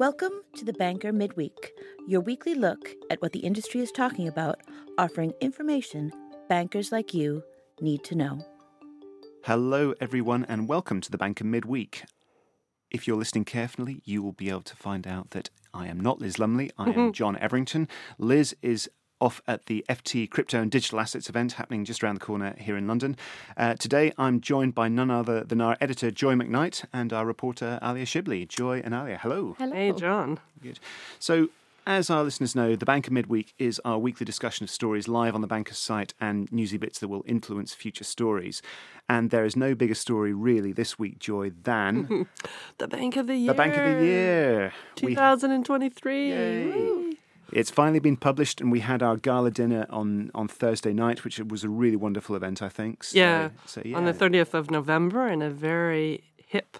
Welcome to the Banker Midweek, your weekly look at what the industry is talking about, offering information bankers like you need to know. Hello, everyone, and welcome to the Banker Midweek. If you're listening carefully, you will be able to find out that I am not Liz Lumley. I am John Everington. Liz is off at the FT Crypto and Digital Assets event happening just around the corner here in London. Uh, today, I'm joined by none other than our editor, Joy Macknight, and our reporter, Aliya Shibli. Joy and Aliya, hello. Hello. Hey, John. Good. So, as our listeners know, the Banker Midweek is our weekly discussion of stories live on the Banker's site and newsy bits that will influence future stories. And there is no bigger story really this week, Joy, than The Bank of the Year. the Bank of the Year. We- 2023. It's finally been published, and we had our gala dinner on, on Thursday night, which was a really wonderful event, I think. So, Yeah. So, yeah. On the 30th of November in a very hip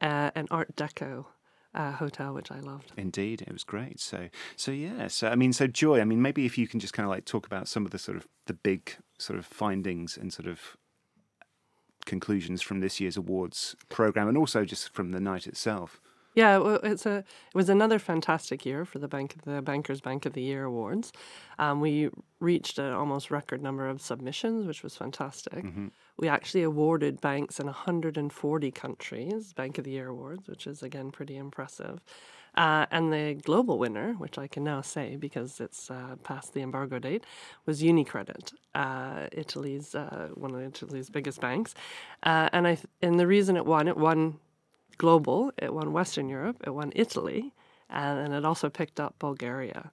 uh, and Art Deco uh, hotel, which I loved. Indeed, it was great. So, so yeah. So, I mean, so Joy. I mean, maybe if you can just kind of like talk about some of the sort of the big sort of findings and sort of conclusions from this year's awards program, and also just from the night itself. Yeah, well, it's a it was another fantastic year for the bank the Bankers Bank of the Year awards. Um, we reached an almost record number of submissions, which was fantastic. We actually awarded banks in 140 countries Bank of the Year awards, which is again pretty impressive. Uh, and the global winner, which I can now say because it's uh, past the embargo date, was UniCredit, uh, Italy's uh, one of Italy's biggest banks. Uh, and I th- and the reason it won, it won global. It won Western Europe. It won Italy, and, and it also picked up Bulgaria.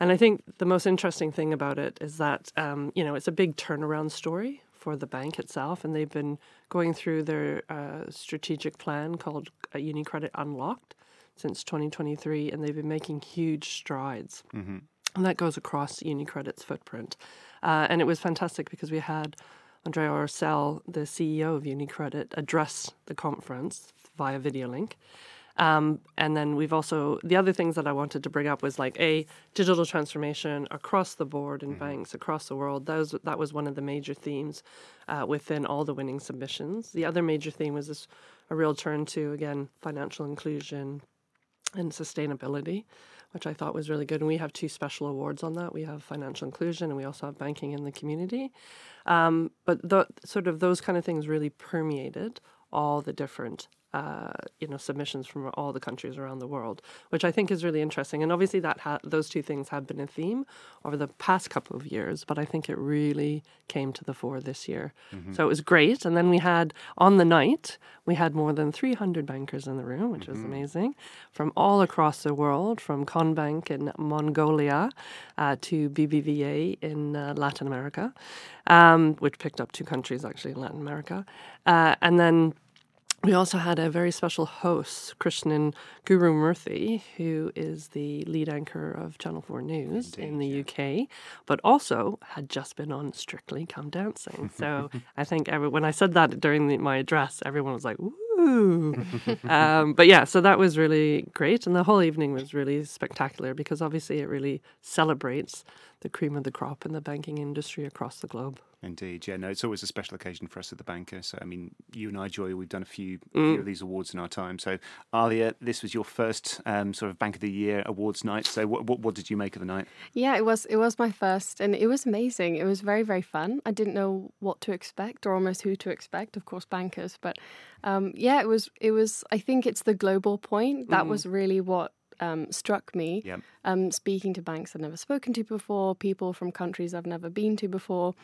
And I think the most interesting thing about it is that um, you know it's a big turnaround story for the bank itself, and they've been going through their uh, strategic plan called uh, UniCredit Unlocked since 2023, and they've been making huge strides. And that goes across UniCredit's footprint. Uh, and it was fantastic because we had Andrea Orcel, the CEO of UniCredit, address the conference via video link. Um, and then we've also, the other things that I wanted to bring up was like a digital transformation across the board in banks across the world. That was, that was one of the major themes uh, within all the winning submissions. The other major theme was this a real turn to, again, financial inclusion, and sustainability, which I thought was really good. And we have two special awards on that. We have financial inclusion, and we also have banking in the community. Um, but the, sort of those kind of things really permeated all the different. Uh, you know, submissions from all the countries around the world, which I think is really interesting. And obviously, that ha- those two things have been a theme over the past couple of years, but I think it really came to the fore this year. So it was great. And then we had on the night, we had more than 300 bankers in the room, which was amazing, from all across the world, from Khan Bank in Mongolia uh, to BBVA in uh, Latin America, um, which picked up two countries actually in Latin America. Uh, and then we also had a very special host, Krishnan Guru Murthy, who is the lead anchor of Channel 4 News in the UK, but also had just been on Strictly Come Dancing. So I think every, when I said that during the, my address, everyone was like, woo. um, but yeah, so that was really great. And the whole evening was really spectacular because obviously it really celebrates the cream of the crop in the banking industry across the globe. Indeed, yeah. No, it's always a special occasion for us at the Banker. So, I mean, you and I, Joy, we've done a few, Mm. few of these awards in our time. So, Aliya, this was your first um, sort of Bank of the Year awards night. So, what, what, what did you make of the night? Yeah, it was it was my first and it was amazing. It was very very fun. I didn't know what to expect or almost who to expect. Of course, bankers, but um, yeah, it was it was. I think it's the global point that was really what um, struck me. Yep. Um, speaking to banks I've never spoken to before, people from countries I've never been to before.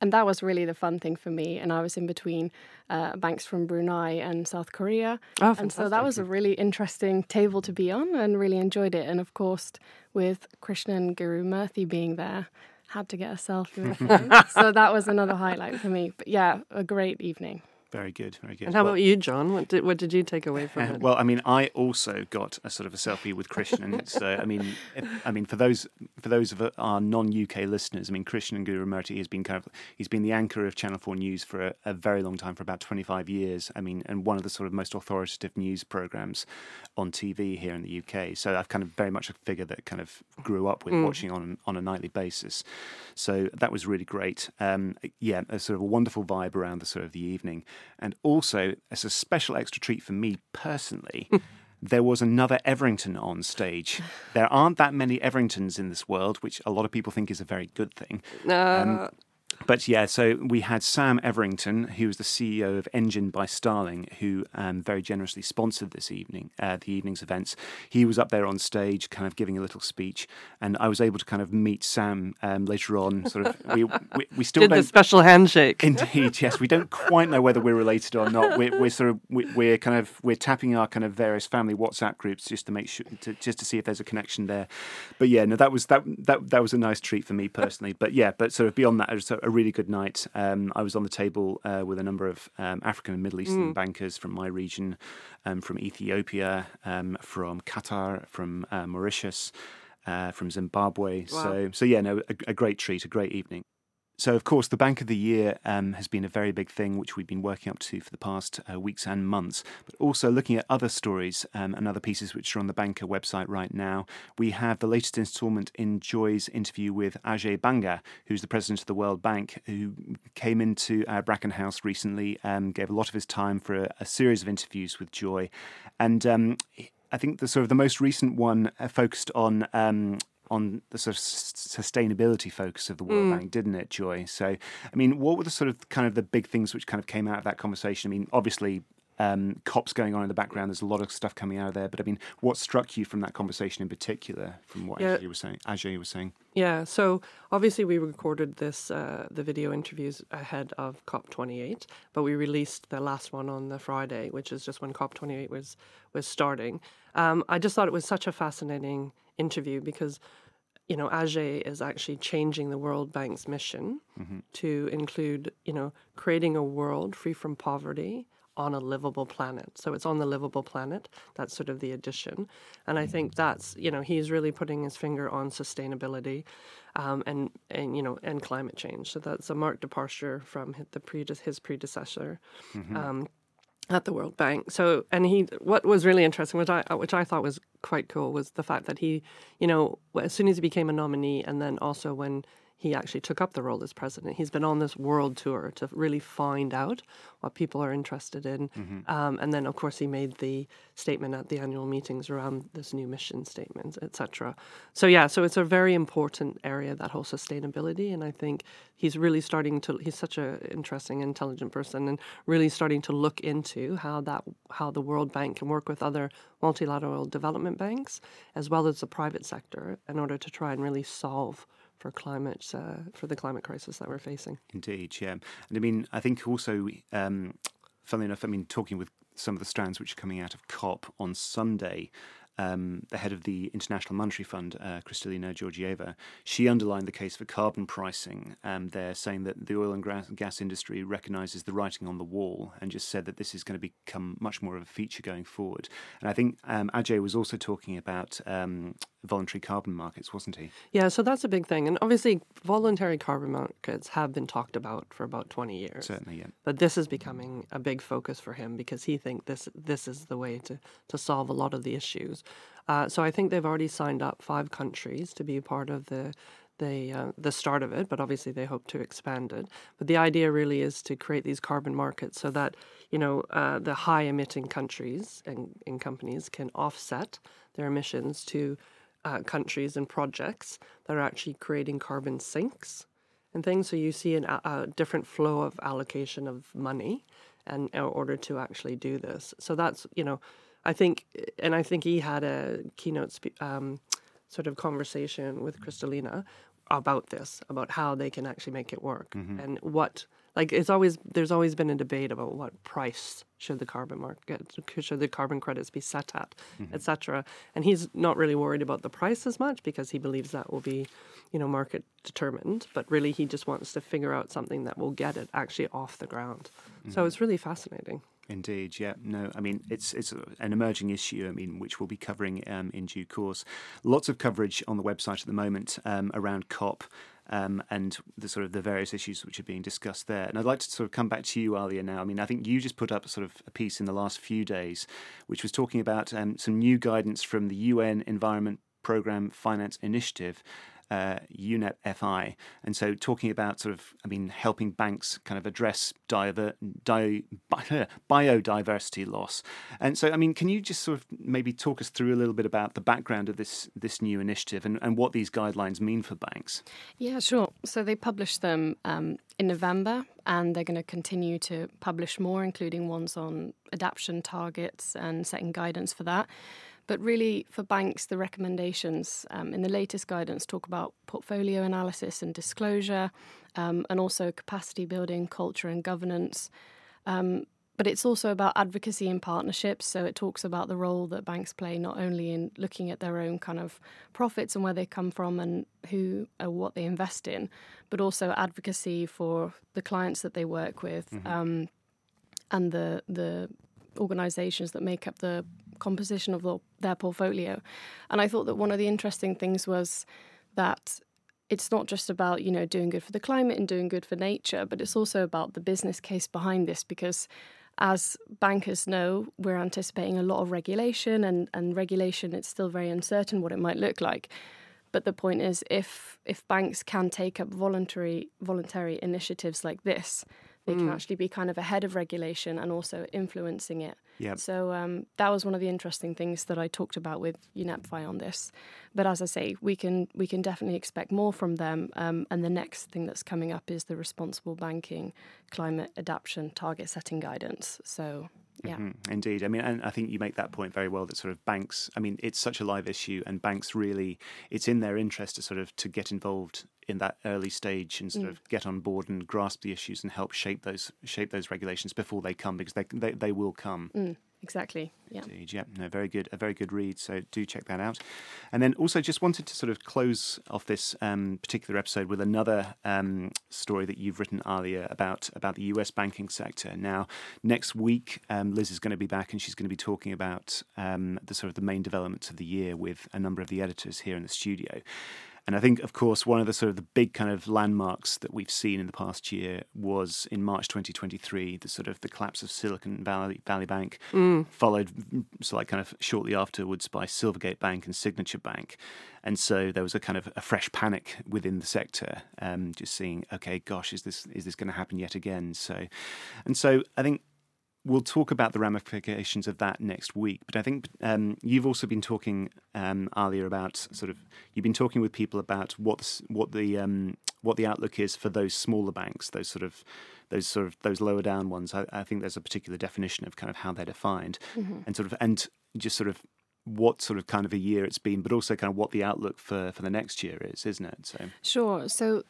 And that was really the fun thing for me. And I was in between uh, banks from Brunei and South Korea. Oh, and so that was a really interesting table to be on and really enjoyed it. And of course, with Krishnan Guru Murthy being there, had to get a selfie with him. so that was another highlight for me. But yeah, a great evening. Very good, very good. And how Well- about you, John? What did, what did you take away from it? Well, I mean, I also got a sort of a selfie with Krishnan. so, I mean, if, I mean, for those for those of our non-UK listeners, I mean, Krishnan Guru Murthy has been kind of he's been the anchor of Channel Four News for a, a very long time, for about twenty-five years. I mean, and one of the sort of most authoritative news programs on TV here in the UK. So, I've kind of very much a figure that kind of grew up with watching on on a nightly basis. So that was really great. Um, yeah, a sort of a wonderful vibe around the sort of the evening, and also as a special extra treat for me personally. there was another Everington on stage. There aren't that many Everingtons in this world, which a lot of people think is a very good thing. Uh, But yeah, so we had Sam Everington, who was the CEO of Engine by Starling, who um, very generously sponsored this evening, uh, the evening's events. He was up there on stage, kind of giving a little speech, and I was able to kind of meet Sam um, later on. Sort of, we we, we still did the special handshake. Indeed, yes. We don't quite know whether we're related or not. We're, we're sort of we- we're kind of we're tapping our kind of various family WhatsApp groups just to make sure to, just to see if there's a connection there. But yeah, no, that was that that that was a nice treat for me personally. But yeah, but sort of beyond that, was a a really good night. Um, I was on the table uh, with a number of um, African and Middle Eastern bankers from my region, um, from Ethiopia, um, from Qatar, from uh, Mauritius. Uh, from Zimbabwe, so so yeah, no, a, a great treat, a great evening. So, of course, the Bank of the Year um, has been a very big thing, which we've been working up to for the past uh, weeks and months. But also looking at other stories um, and other pieces which are on the Banker website right now. We have the latest instalment in Joy's interview with Ajay Banga, who's the president of the World Bank, who came into uh, Bracken House recently, um, gave a lot of his time for a, a series of interviews with Joy. And um, I think the sort of the most recent one uh, focused on um, on the sort of sustainability focus of the World hmm. Bank, didn't it, Joy? So, I mean, what were the sort of kind of the big things which kind of came out of that conversation? I mean, obviously. Um, COPs going on in the background. There's a lot of stuff coming out of there, but I mean, what struck you from that conversation in particular? From what Yeah. Ajay was saying, Ajay was saying. Yeah, so obviously we recorded this uh, the video interviews ahead of COP28, but we released the last one on the Friday, which is just when COP28 was was starting. Um, I just thought it was such a fascinating interview because you know Ajay is actually changing the World Bank's mission to include you know creating a world free from poverty on a livable planet. So it's on the livable planet. That's sort of the addition. And I think that's, you know, he's really putting his finger on sustainability um, and, and, you know, and climate change. So that's a marked departure from the prede- his predecessor. Um, at the World Bank. So, and he, what was really interesting, which I, which I thought was quite cool, was the fact that he, you know, as soon as he became a nominee, and then also when he actually took up the role as president, he's been on this world tour to really find out what people are interested in. Um, and then, of course, he made the statement at the annual meetings around this new mission statement, etc. So, yeah, so it's a very important area, that whole sustainability. And I think he's really starting to, he's such an interesting, intelligent person and really starting to look into how that, how the World Bank can work with other multilateral development banks as well as the private sector in order to try and really solve for climate, uh, for the climate crisis that we're facing. Indeed, yeah. And I mean, I think also, um, funnily enough, I mean, talking with some of the strands which are coming out of COP on Sunday, um, the head of the International Monetary Fund, uh, Kristalina Georgieva, she underlined the case for carbon pricing. Um, there, saying that the oil and gas industry recognises the writing on the wall, and just said that this is going to become much more of a feature going forward. And I think um, Ajay was also talking about um, voluntary carbon markets, wasn't he? Yeah, so that's a big thing. And obviously, voluntary carbon markets have been talked about for about 20 years. Certainly, yeah. But this is becoming a big focus for him because he thinks this this is the way to, to solve a lot of the issues. Uh, so I think they've already signed up five countries to be part of the the uh, the start of it, but obviously they hope to expand it. But the idea really is to create these carbon markets so that you know uh, the high emitting countries and, and companies can offset their emissions to uh, countries and projects that are actually creating carbon sinks and things. So you see an, a, a different flow of allocation of money, and in order to actually do this. So that's you know, I think, and I think he had a keynote spe- um, sort of conversation with Kristalina about this, about how they can actually make it work, and what like it's always there's always been a debate about what price should the carbon market should the carbon credits be set at, etc. And he's not really worried about the price as much because he believes that will be, you know, market determined. But really, he just wants to figure out something that will get it actually off the ground. So it's really fascinating. Indeed, yeah. No, I mean it's it's an emerging issue. I mean, which we'll be covering um, in due course. Lots of coverage on the website at the moment um, around COP. Um, and the sort of the various issues which are being discussed there. And I'd like to sort of come back to you, Aliya, now. I mean, I think you just put up sort of a piece in the last few days, which was talking about um, some new guidance from the UN Environment Programme Finance Initiative uh, UNEP FI, and so talking about sort of, I mean, helping banks kind of address diver, di, biodiversity loss. And so, I mean, can you just sort of maybe talk us through a little bit about the background of this this new initiative and, and what these guidelines mean for banks? Yeah, sure. So they published them um, in November, and they're going to continue to publish more, including ones on adaptation targets and setting guidance for that. But really, for banks, the recommendations um, in the latest guidance talk about portfolio analysis and disclosure, um, and also capacity building, culture, and governance. Um, but it's also about advocacy and partnerships. So it talks about the role that banks play not only in looking at their own kind of profits and where they come from and who or what they invest in, but also advocacy for the clients that they work with mm-hmm. um, and the the organisations that make up the composition of the, their portfolio. And I thought that one of the interesting things was that it's not just about you know doing good for the climate and doing good for nature, but it's also about the business case behind this because. As bankers know, we're anticipating a lot of regulation, and, and regulation, it's still very uncertain what it might look like. But the point is, if if banks can take up voluntary voluntary initiatives like this, they mm. can actually be kind of ahead of regulation and also influencing it. Yep. So um, that was one of the interesting things that I talked about with UNEPFI on this. But as I say, we can we can definitely expect more from them. Um, and the next thing that's coming up is the responsible banking, climate adaptation, target setting guidance. So yeah. Mm-hmm. Indeed. I mean, and I think you make that point very well that sort of banks, I mean, it's such a live issue and banks really, it's in their interest to sort of to get involved in that early stage and sort mm. of get on board and grasp the issues and help shape those shape those regulations before they come because they they, they will come. Mm. Exactly. Yeah. Indeed. Yeah. No, very good. A very good read. So do check that out. And then also just wanted to sort of close off this um, particular episode with another um, story that you've written earlier about about the U.S. banking sector. Now, next week, um, Liz is going to be back and she's going to be talking about um, the sort of the main developments of the year with a number of the editors here in the studio. And I think, of course, one of the sort of the big kind of landmarks that we've seen in the past year was in March 2023, the sort of the collapse of Silicon Valley, Valley Bank, mm. followed so like kind of shortly afterwards by Silvergate Bank and Signature Bank. And so there was a kind of a fresh panic within the sector, um, just seeing, okay, gosh, is this is this going to happen yet again? So, and so I think we'll talk about the ramifications of that next week. But I think um, you've also been talking um, earlier about sort of you've been talking with people about what what the um, what the outlook is for those smaller banks, those sort of those sort of those lower down ones. I, I think there's a particular definition of kind of how they're defined, mm-hmm. and sort of and just sort of what sort of kind of a year it's been, but also kind of what the outlook for for the next year is, isn't it? So sure. So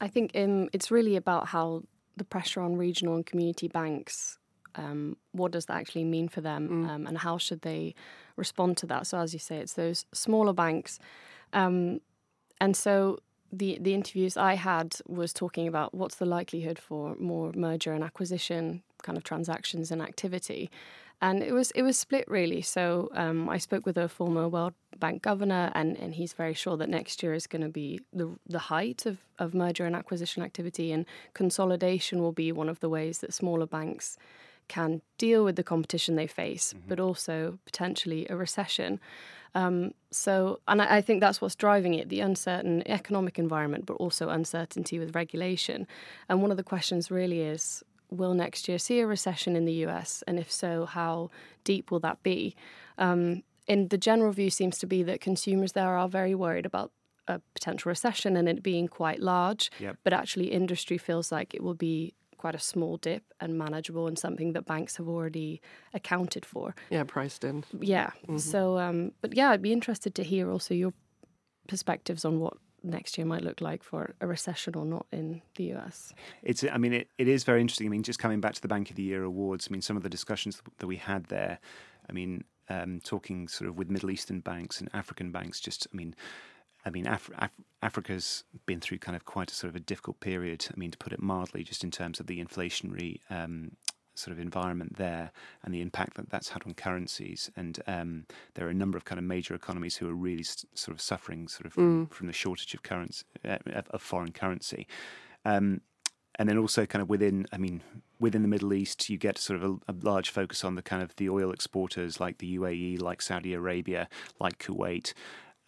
I think um, it's really about how the pressure on regional and community banks um, what does that actually mean for them mm. um, and how should they respond to that? So as you say it's those smaller banks. Um, and so the the interviews I had was talking about what's the likelihood for more merger and acquisition kind of transactions and activity. And it was it was split really. So um, I spoke with a former World Bank governor and, and he's very sure that next year is going to be the the height of, of merger and acquisition activity and consolidation will be one of the ways that smaller banks can deal with the competition they face, mm-hmm. but also potentially a recession. Um, so, and I, I, think that's what's driving it the uncertain economic environment, but also uncertainty with regulation. And one of the questions really is will next year see a recession in the US? And if so, how deep will that be? Um, and the general view seems to be that consumers there are very worried about a potential recession and it being quite large, yep. but actually industry feels like it will be quite a small dip and manageable and something that banks have already accounted for. Yeah, priced in. Yeah. Mm-hmm. So, um, but yeah, I'd be interested to hear also your perspectives on what next year might look like for a recession or not in the US. It's, I mean, it, it is very interesting. I mean, just coming back to the Bank of the Year awards, I mean, some of the discussions that we had there, I mean, um, talking sort of with Middle Eastern banks and African banks, just, I mean, I mean, Af- Af- Africa's been through kind of quite a sort of a difficult period. I mean, to put it mildly, just in terms of the inflationary um, sort of environment there and the impact that that's had on currencies. And um, there are a number of kind of major economies who are really sort of suffering sort of from, mm. from the shortage of currency uh, of foreign currency. Um, and then also kind of within, I mean, within the Middle East, you get sort of a, a, large focus on the kind of the oil exporters like the UAE, like Saudi Arabia, like Kuwait,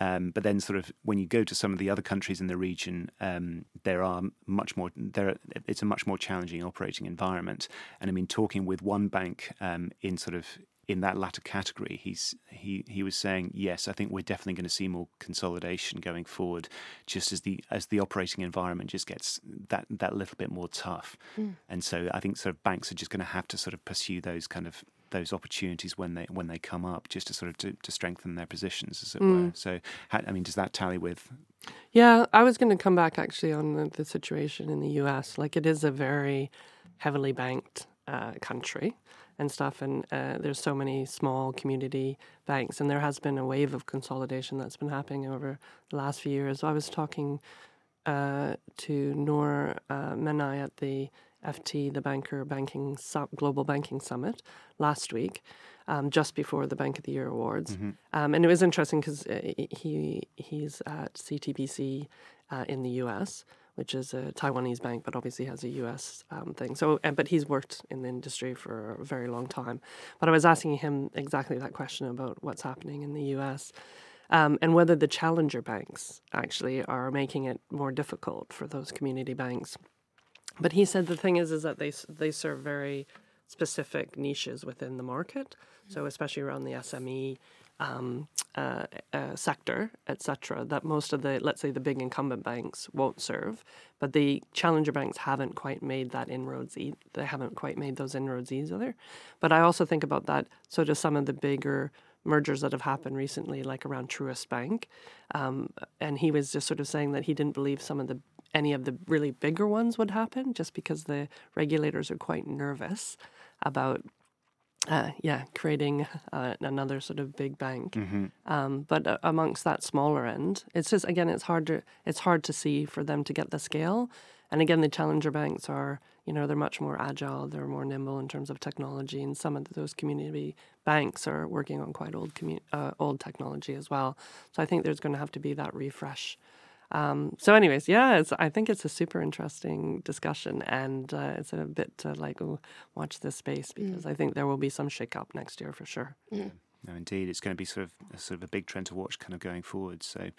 Um, but then, sort of, when you go to some of the other countries in the region, um, there are much more. There, it's a much more challenging operating environment. And I mean, talking with one bank um, in sort of in that latter category, he's he he was saying, yes, I think we're definitely going to see more consolidation going forward, just as the as the operating environment just gets that that little bit more tough, mm. and so I think sort of banks are just going to have to sort of pursue those kind of those opportunities when they when they come up, just to sort of to, to strengthen their positions, as it mm. were. So, how, I mean, does that tally with? Yeah, I was going to come back actually on the, the situation in the U.S. Like it is a very heavily banked uh, country and stuff. And uh, there's so many small community banks, and there has been a wave of consolidation that's been happening over the last few years. I was talking uh, to Noor uh, Menai at the FT, the Banker Banking Global Banking Summit last week, um, just before the Bank of the Year awards, mm-hmm. um, and it was interesting because uh, he he's at CTBC uh, in the U.S which is a Taiwanese bank, but obviously has a U.S. Um, thing. So, but he's worked in the industry for a very long time. But I was asking him exactly that question about what's happening in the U.S. Um, and whether the challenger banks actually are making it more difficult for those community banks. But he said the thing is, is that they they serve very specific niches within the market. So especially around the SME um, uh, uh, sector, etc., that most of the, let's say, the big incumbent banks won't serve, but the challenger banks haven't quite made that inroads. E- they haven't quite made those inroads either. But I also think about that. So do some of the bigger mergers that have happened recently, like around Truist Bank, um, and he was just sort of saying that he didn't believe some of the any of the really bigger ones would happen, just because the regulators are quite nervous about uh, yeah, creating uh, another sort of big bank. Mm-hmm. Um, but uh, amongst that smaller end, it's just again, it's hard to it's hard to see for them to get the scale. And again, the challenger banks are you know they're much more agile, they're more nimble in terms of technology, and some of those community banks are working on quite old commu- uh, old technology as well. So I think there's going to have to be that refresh um, so, anyways, yeah, I think it's a super interesting discussion, and uh, it's a bit uh, like oh, watch this space mm. because mm. I think there will be some shake up next year for sure. Mm. No, indeed, it's going to be sort of sort of a big trend to watch, kind of going forward. So,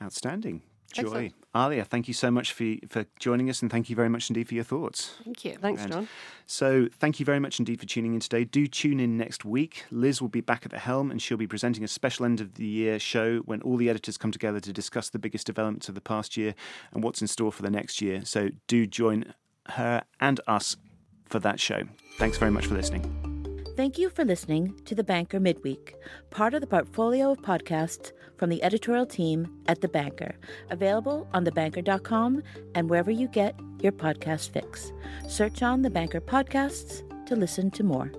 outstanding. Joy. Excellent. Aliya, thank you so much for, for joining us and thank you very much indeed for your thoughts. Thank you. Thanks, and John. So, thank you very much indeed for tuning in today. Do tune in next week. Liz will be back at the helm and she'll be presenting a special end of the year show when all the editors come together to discuss the biggest developments of the past year and what's in store for the next year. So, do join her and us for that show. Thanks very much for listening. Thank you for listening to The Banker Midweek, part of the portfolio of podcasts from the editorial team at The Banker, available on thebanker.com and wherever you get your podcast fix. Search on The Banker Podcasts to listen to more.